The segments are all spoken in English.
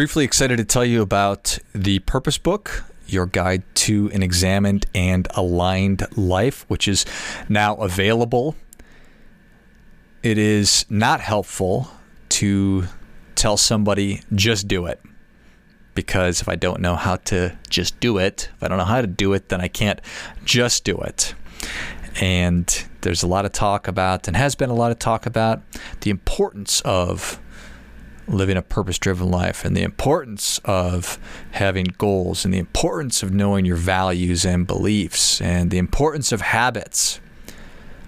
Briefly excited to tell you about the Purpose Book, your guide to an examined and aligned life, which is now available. It is not helpful to tell somebody, just do it. Because if I don't know how to just do it, if I don't know how to do it, then I can't just do it. And there's a lot of talk about, and has been a lot of talk about, the importance of living a purpose driven life and the importance of having goals and the importance of knowing your values and beliefs and the importance of habits.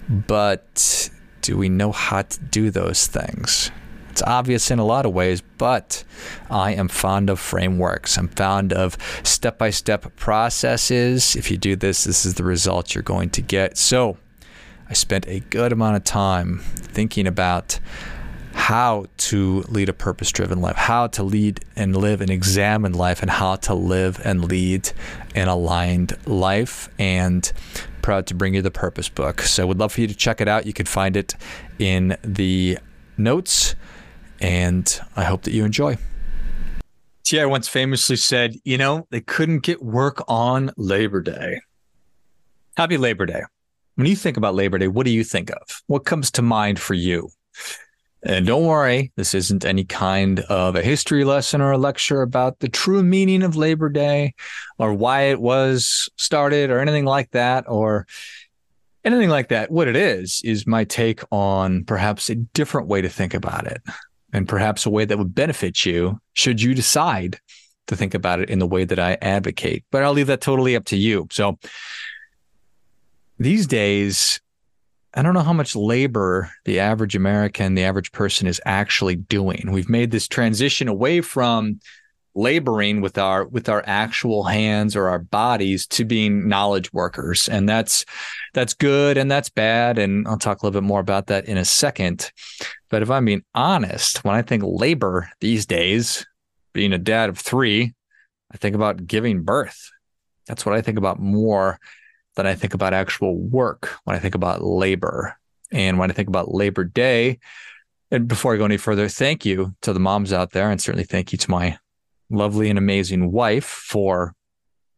But do we know how to do those things? It's obvious in a lot of ways, but I am fond of frameworks. I'm fond of step by step processes. If you do this, this is the result you're going to get. So I spent a good amount of time thinking about how to lead a purpose driven life, how to lead and live and examine life, and how to live and lead an aligned life. And proud to bring you the purpose book. So, would love for you to check it out. You can find it in the notes, and I hope that you enjoy. T.I. once famously said, You know, they couldn't get work on Labor Day. Happy Labor Day. When you think about Labor Day, what do you think of? What comes to mind for you? And don't worry, this isn't any kind of a history lesson or a lecture about the true meaning of Labor Day or why it was started or anything like that or anything like that. What it is, is my take on perhaps a different way to think about it and perhaps a way that would benefit you should you decide to think about it in the way that I advocate. But I'll leave that totally up to you. So these days, I don't know how much labor the average American, the average person is actually doing. We've made this transition away from laboring with our with our actual hands or our bodies to being knowledge workers. And that's that's good and that's bad. And I'll talk a little bit more about that in a second. But if I'm being honest when I think labor these days being a dad of 3 I think about giving birth. That's what I think about more than I think about actual work when I think about labor. And when I think about Labor Day, and before I go any further, thank you to the moms out there, and certainly thank you to my lovely and amazing wife for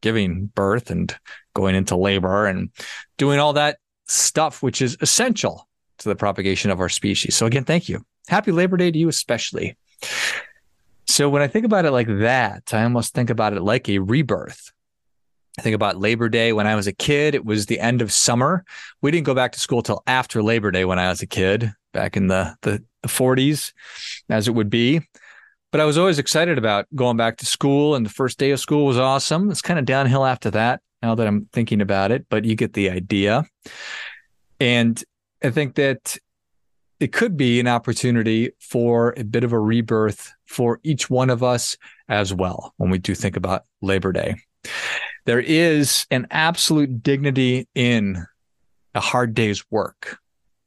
giving birth and going into labor and doing all that stuff, which is essential to the propagation of our species. So, again, thank you. Happy Labor Day to you, especially. So, when I think about it like that, I almost think about it like a rebirth I think about Labor Day when I was a kid. It was the end of summer. We didn't go back to school till after Labor Day when I was a kid, back in the, the, the 40s, as it would be. But I was always excited about going back to school, and the first day of school was awesome. It's kind of downhill after that, now that I'm thinking about it, but you get the idea. And I think that it could be an opportunity for a bit of a rebirth for each one of us as well when we do think about Labor Day. There is an absolute dignity in a hard day's work,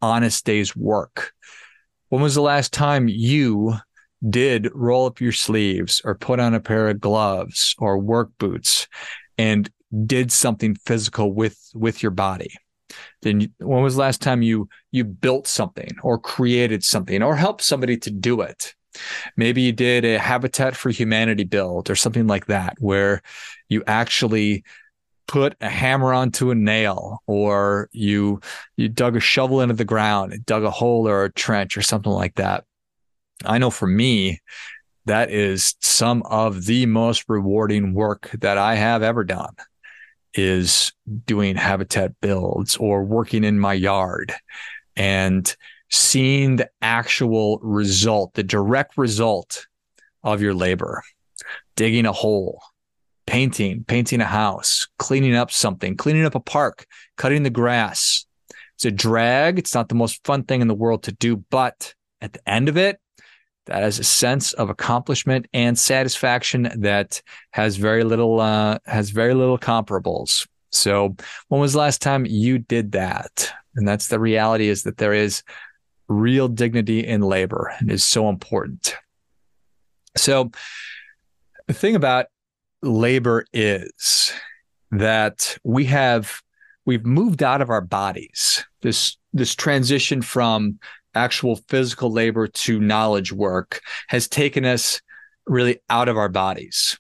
honest day's work. When was the last time you did roll up your sleeves or put on a pair of gloves or work boots and did something physical with with your body? Then when was the last time you you built something or created something or helped somebody to do it? Maybe you did a Habitat for Humanity build or something like that, where you actually put a hammer onto a nail or you you dug a shovel into the ground and dug a hole or a trench or something like that. I know for me that is some of the most rewarding work that i have ever done is doing habitat builds or working in my yard. And seeing the actual result, the direct result of your labor, digging a hole, painting, painting a house, cleaning up something, cleaning up a park, cutting the grass. It's a drag. It's not the most fun thing in the world to do, but at the end of it, that has a sense of accomplishment and satisfaction that has very little uh, has very little comparables. So, when was the last time you did that? And that's the reality is that there is real dignity in labor and is so important. So, the thing about labor is that we have we've moved out of our bodies. This this transition from actual physical labor to knowledge work has taken us really out of our bodies.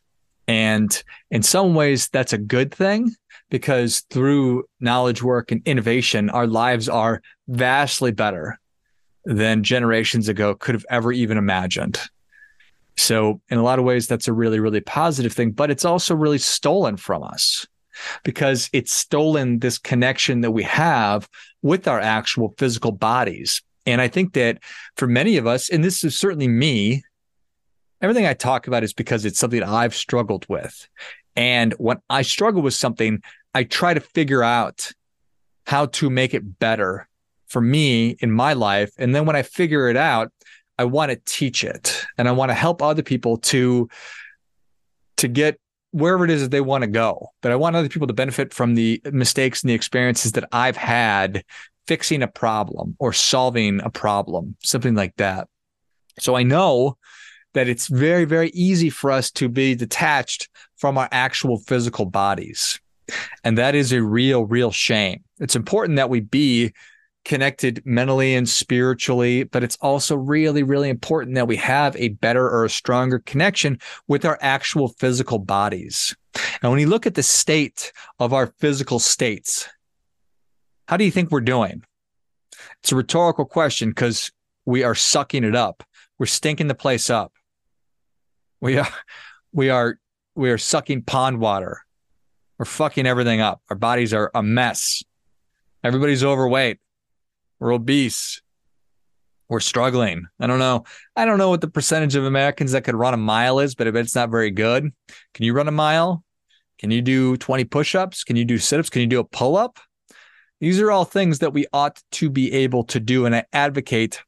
And in some ways, that's a good thing because through knowledge work and innovation, our lives are vastly better than generations ago could have ever even imagined. So, in a lot of ways, that's a really, really positive thing, but it's also really stolen from us because it's stolen this connection that we have with our actual physical bodies. And I think that for many of us, and this is certainly me, everything I talk about is because it's something I've struggled with. And when I struggle with something, I try to figure out how to make it better for me in my life. And then when I figure it out, I want to teach it and I want to help other people to to get wherever it is that they want to go. But I want other people to benefit from the mistakes and the experiences that I've had fixing a problem or solving a problem, something like that. So I know that it's very, very easy for us to be detached from our actual physical bodies. And that is a real, real shame. It's important that we be connected mentally and spiritually, but it's also really, really important that we have a better or a stronger connection with our actual physical bodies. And when you look at the state of our physical states, how do you think we're doing? It's a rhetorical question because we are sucking it up. We're stinking the place up. We are, we are, we are sucking pond water. We're fucking everything up. Our bodies are a mess. Everybody's overweight. We're obese. We're struggling. I don't know. I don't know what the percentage of Americans that could run a mile is, but I bet it's not very good. Can you run a mile? Can you do 20 push ups? Can you do sit ups? Can you do a pull up? These are all things that we ought to be able to do. And I advocate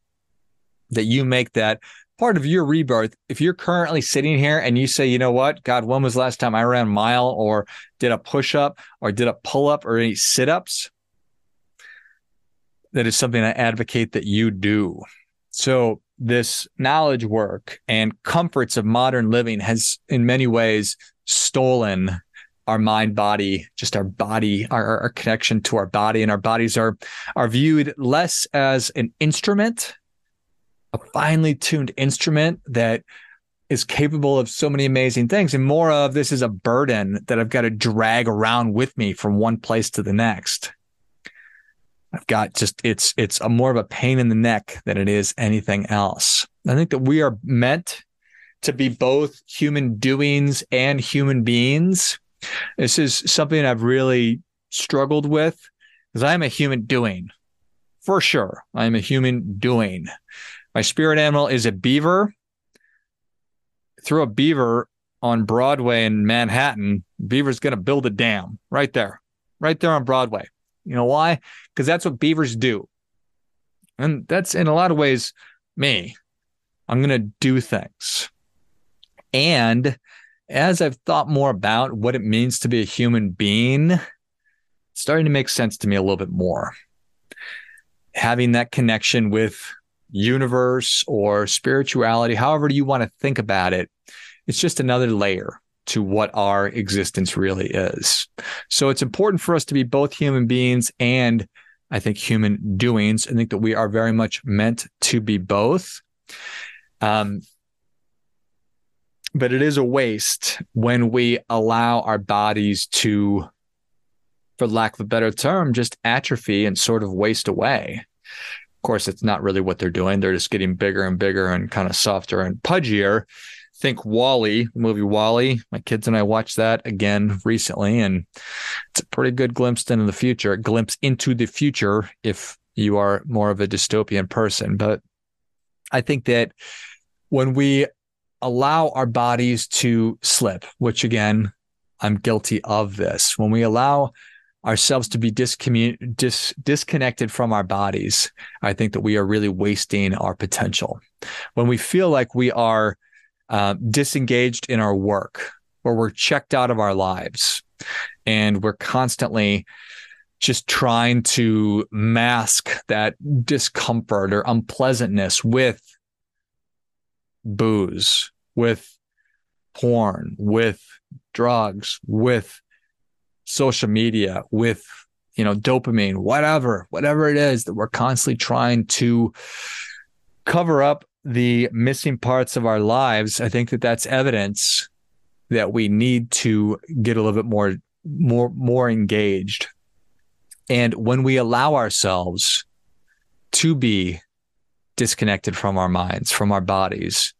that you make that part of your rebirth. If you're currently sitting here and you say, you know what, God, when was the last time I ran a mile or did a push up or did a pull up or any sit ups? That is something I advocate that you do. So this knowledge work and comforts of modern living has in many ways stolen our mind body just our body our, our connection to our body and our bodies are are viewed less as an instrument a finely tuned instrument that is capable of so many amazing things and more of this is a burden that I've got to drag around with me from one place to the next I've got just it's it's a more of a pain in the neck than it is anything else. I think that we are meant to be both human doings and human beings. This is something I've really struggled with because I am a human doing. For sure. I am a human doing. My spirit animal is a beaver. Throw a beaver on Broadway in Manhattan, beaver's going to build a dam right there, right there on Broadway. You know why? Because that's what beavers do. And that's in a lot of ways me. I'm going to do things. And as I've thought more about what it means to be a human being, starting to make sense to me a little bit more. Having that connection with universe or spirituality, however you want to think about it, it's just another layer to what our existence really is. So it's important for us to be both human beings and I think human doings. I think that we are very much meant to be both. Um, but it is a waste when we allow our bodies to, for lack of a better term, just atrophy and sort of waste away. Of course, it's not really what they're doing. They're just getting bigger and bigger and kind of softer and pudgier think WALL-E, the movie WALL-E. My kids and I watched that again recently, and it's a pretty good glimpse into the future. A glimpse into the future if you are more of a dystopian person. But I think that when we allow our bodies to slip, which again, I'm guilty of this, when we allow ourselves to be discommun- dis- disconnected from our bodies, I think that we are really wasting our potential. When we feel like we are uh, disengaged in our work, where we're checked out of our lives, and we're constantly just trying to mask that discomfort or unpleasantness with booze, with porn, with drugs, with social media, with you know dopamine, whatever, whatever it is that we're constantly trying to cover up the missing parts of our lives, I think that that's evidence that we need to get a little bit more more more engaged. And when we allow ourselves to be disconnected from our minds, from our bodies,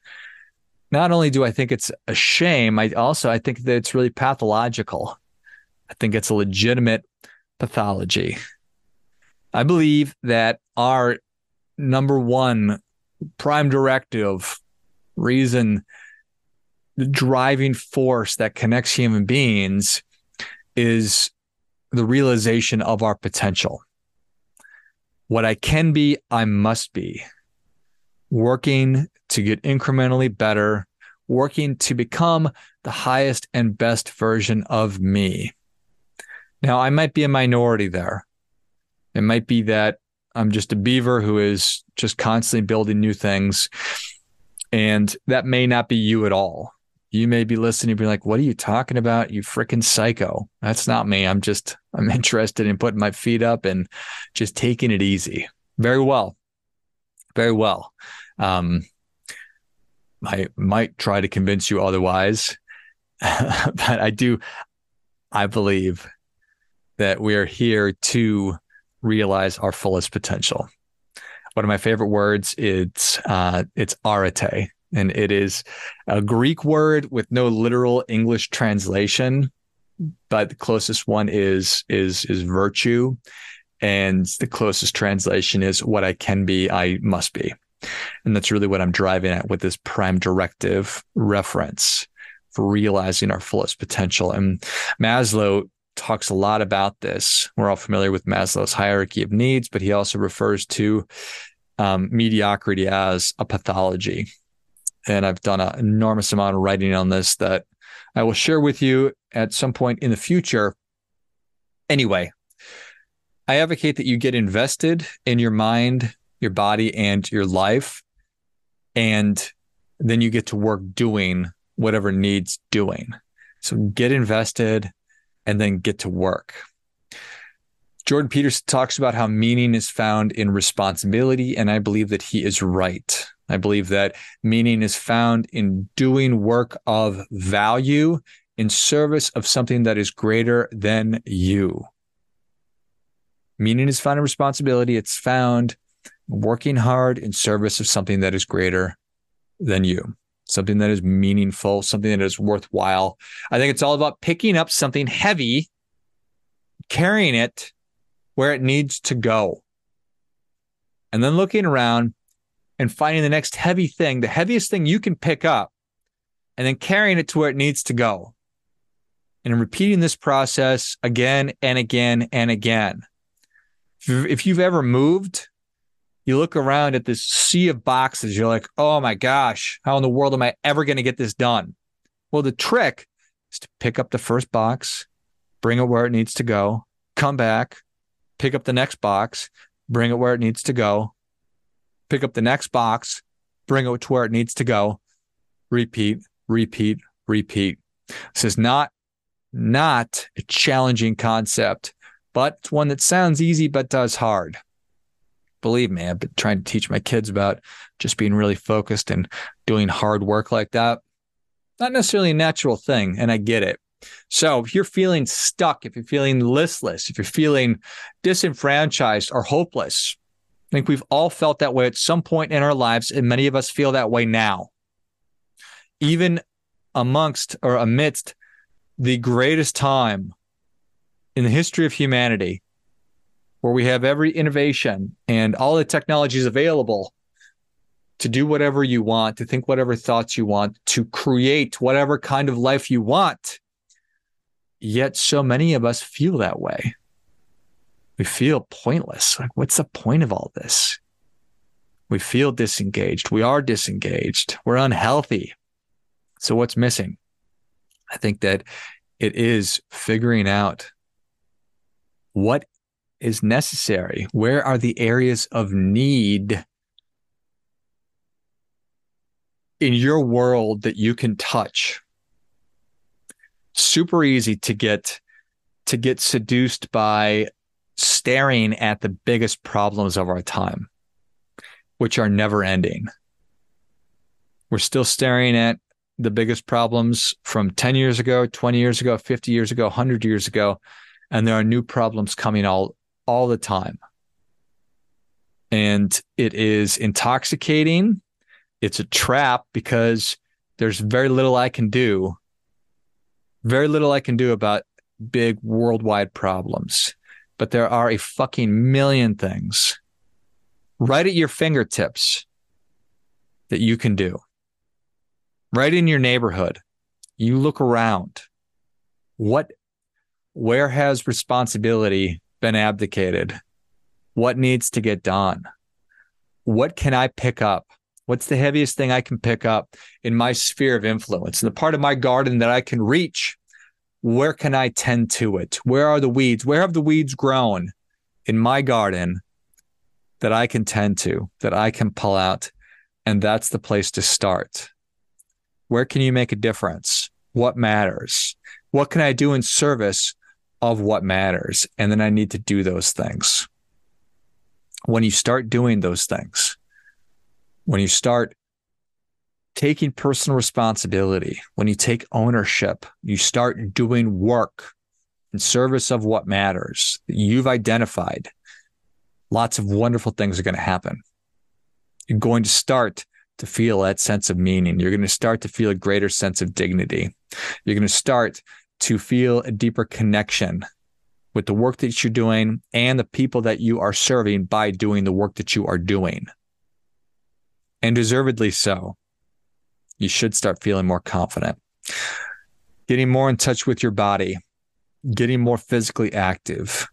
not only do I think it's a shame, I also I think that it's really pathological. I think it's a legitimate pathology. I believe that our number one prime directive reason the driving force that connects human beings is the realization of our potential. What I can be, I must be. Working to get incrementally better, working to become the highest and best version of me. Now, I might be a minority there. It might be that I'm just a beaver who is just constantly building new things. And that may not be you at all. You may be listening and be like, what are you talking about? You freaking psycho. That's not me. I'm just, I'm interested in putting my feet up and just taking it easy. Very well. Very well. Um, I might try to convince you otherwise, but I do, I believe that we are here to realize our fullest potential. One of my favorite words it's uh, it's arete, and it is a Greek word with no literal English translation, but the closest one is is is virtue, and the closest translation is what I can be, I must be. And that's really what I'm driving at with this prime directive reference for realizing our fullest potential. And Maslow talks a lot about this. We're all familiar with Maslow's hierarchy of needs, but he also refers to um, mediocrity as a pathology. And I've done an enormous amount of writing on this that I will share with you at some point in the future. Anyway, I advocate that you get invested in your mind, your body, and your life. And then you get to work doing whatever needs doing. So get invested, and then get to work. Jordan Peterson talks about how meaning is found in responsibility, and I believe that he is right. I believe that meaning is found in doing work of value in service of something that is greater than you. Meaning is found in responsibility. It's found working hard in service of something that is greater than you something that is meaningful, something that is worthwhile. I think it's all about picking up something heavy, carrying it where it needs to go, and then looking around and finding the next heavy thing, the heaviest thing you can pick up, and then carrying it to where it needs to go. And repeating this process again and again and again. If you've ever moved, you look around at this sea of boxes, you're like, oh my gosh, how in the world am I ever going to get this done? Well, the trick is to pick up the first box, bring it where it needs to go, come back, pick up the next box, bring it where it needs to go, pick up the next box, bring it to where it needs to go, repeat, repeat, repeat. This is not not a challenging concept, but it's one that sounds easy but does hard believe me, I've been trying to teach my kids about just being really focused and doing hard work like that. Not necessarily a natural thing, and I get it. So if you're feeling stuck, if you're feeling listless, if you're feeling disenfranchised or hopeless, I think we've all felt that way at some point in our lives, and many of us feel that way now. Even amongst or amidst the greatest time in the history of humanity, where we have every innovation and all the technologies available to do whatever you want, to think whatever thoughts you want, to create whatever kind of life you want. Yet so many of us feel that way. We feel pointless. Like, what's the point of all this? We feel disengaged. We are disengaged. We're unhealthy. So, what's missing? I think that it is figuring out what is necessary? Where are the areas of need in your world that you can touch? Super easy to get to get seduced by staring at the biggest problems of our time, which are never ending. We're still staring at the biggest problems from 10 years ago, 20 years ago, 50 years ago, 100 years ago, and there are new problems coming all all the time. And it is intoxicating. It's a trap because there's very little I can do. Very little I can do about big worldwide problems. But there are a fucking million things right at your fingertips that you can do right in your neighborhood, you look around. What, where has responsibility been abdicated? What needs to get done? What can I pick up? What's the heaviest thing I can pick up in my sphere of influence? the part of my garden that I can reach, where can I tend to it? Where are the weeds? Where have the weeds grown in my garden that I can tend to, that I can pull out? And that's the place to start. Where can you make a difference? What matters? What can I do in service of what matters? And then I need to do those things. When you start doing those things, when you start taking personal responsibility, when you take ownership, you start doing work in service of what matters that you've identified, lots of wonderful things are going to happen. You're going to start to feel that sense of meaning. You're going to start to feel a greater sense of dignity. You're going to start to feel a deeper connection with the work that you're doing and the people that you are serving by doing the work that you are doing. And deservedly so. You should start feeling more confident. Getting more in touch with your body, getting more physically active,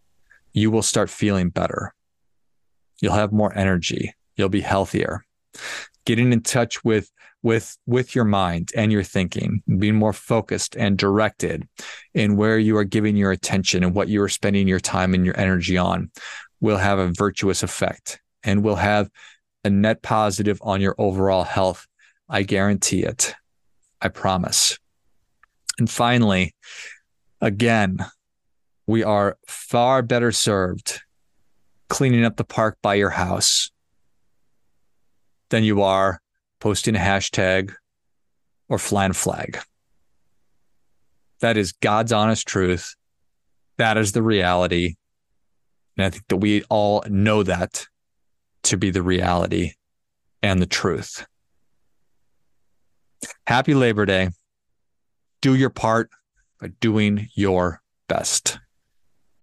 you will start feeling better. You'll have more energy. You'll be healthier getting in touch with with with your mind and your thinking being more focused and directed in where you are giving your attention and what you are spending your time and your energy on will have a virtuous effect and will have a net positive on your overall health. I guarantee it. I promise. And finally again we are far better served cleaning up the park by your house than you are posting a hashtag or flying flag. That is God's honest truth. That is the reality. And I think that we all know that to be the reality and the truth. Happy Labor Day. Do your part by doing your best.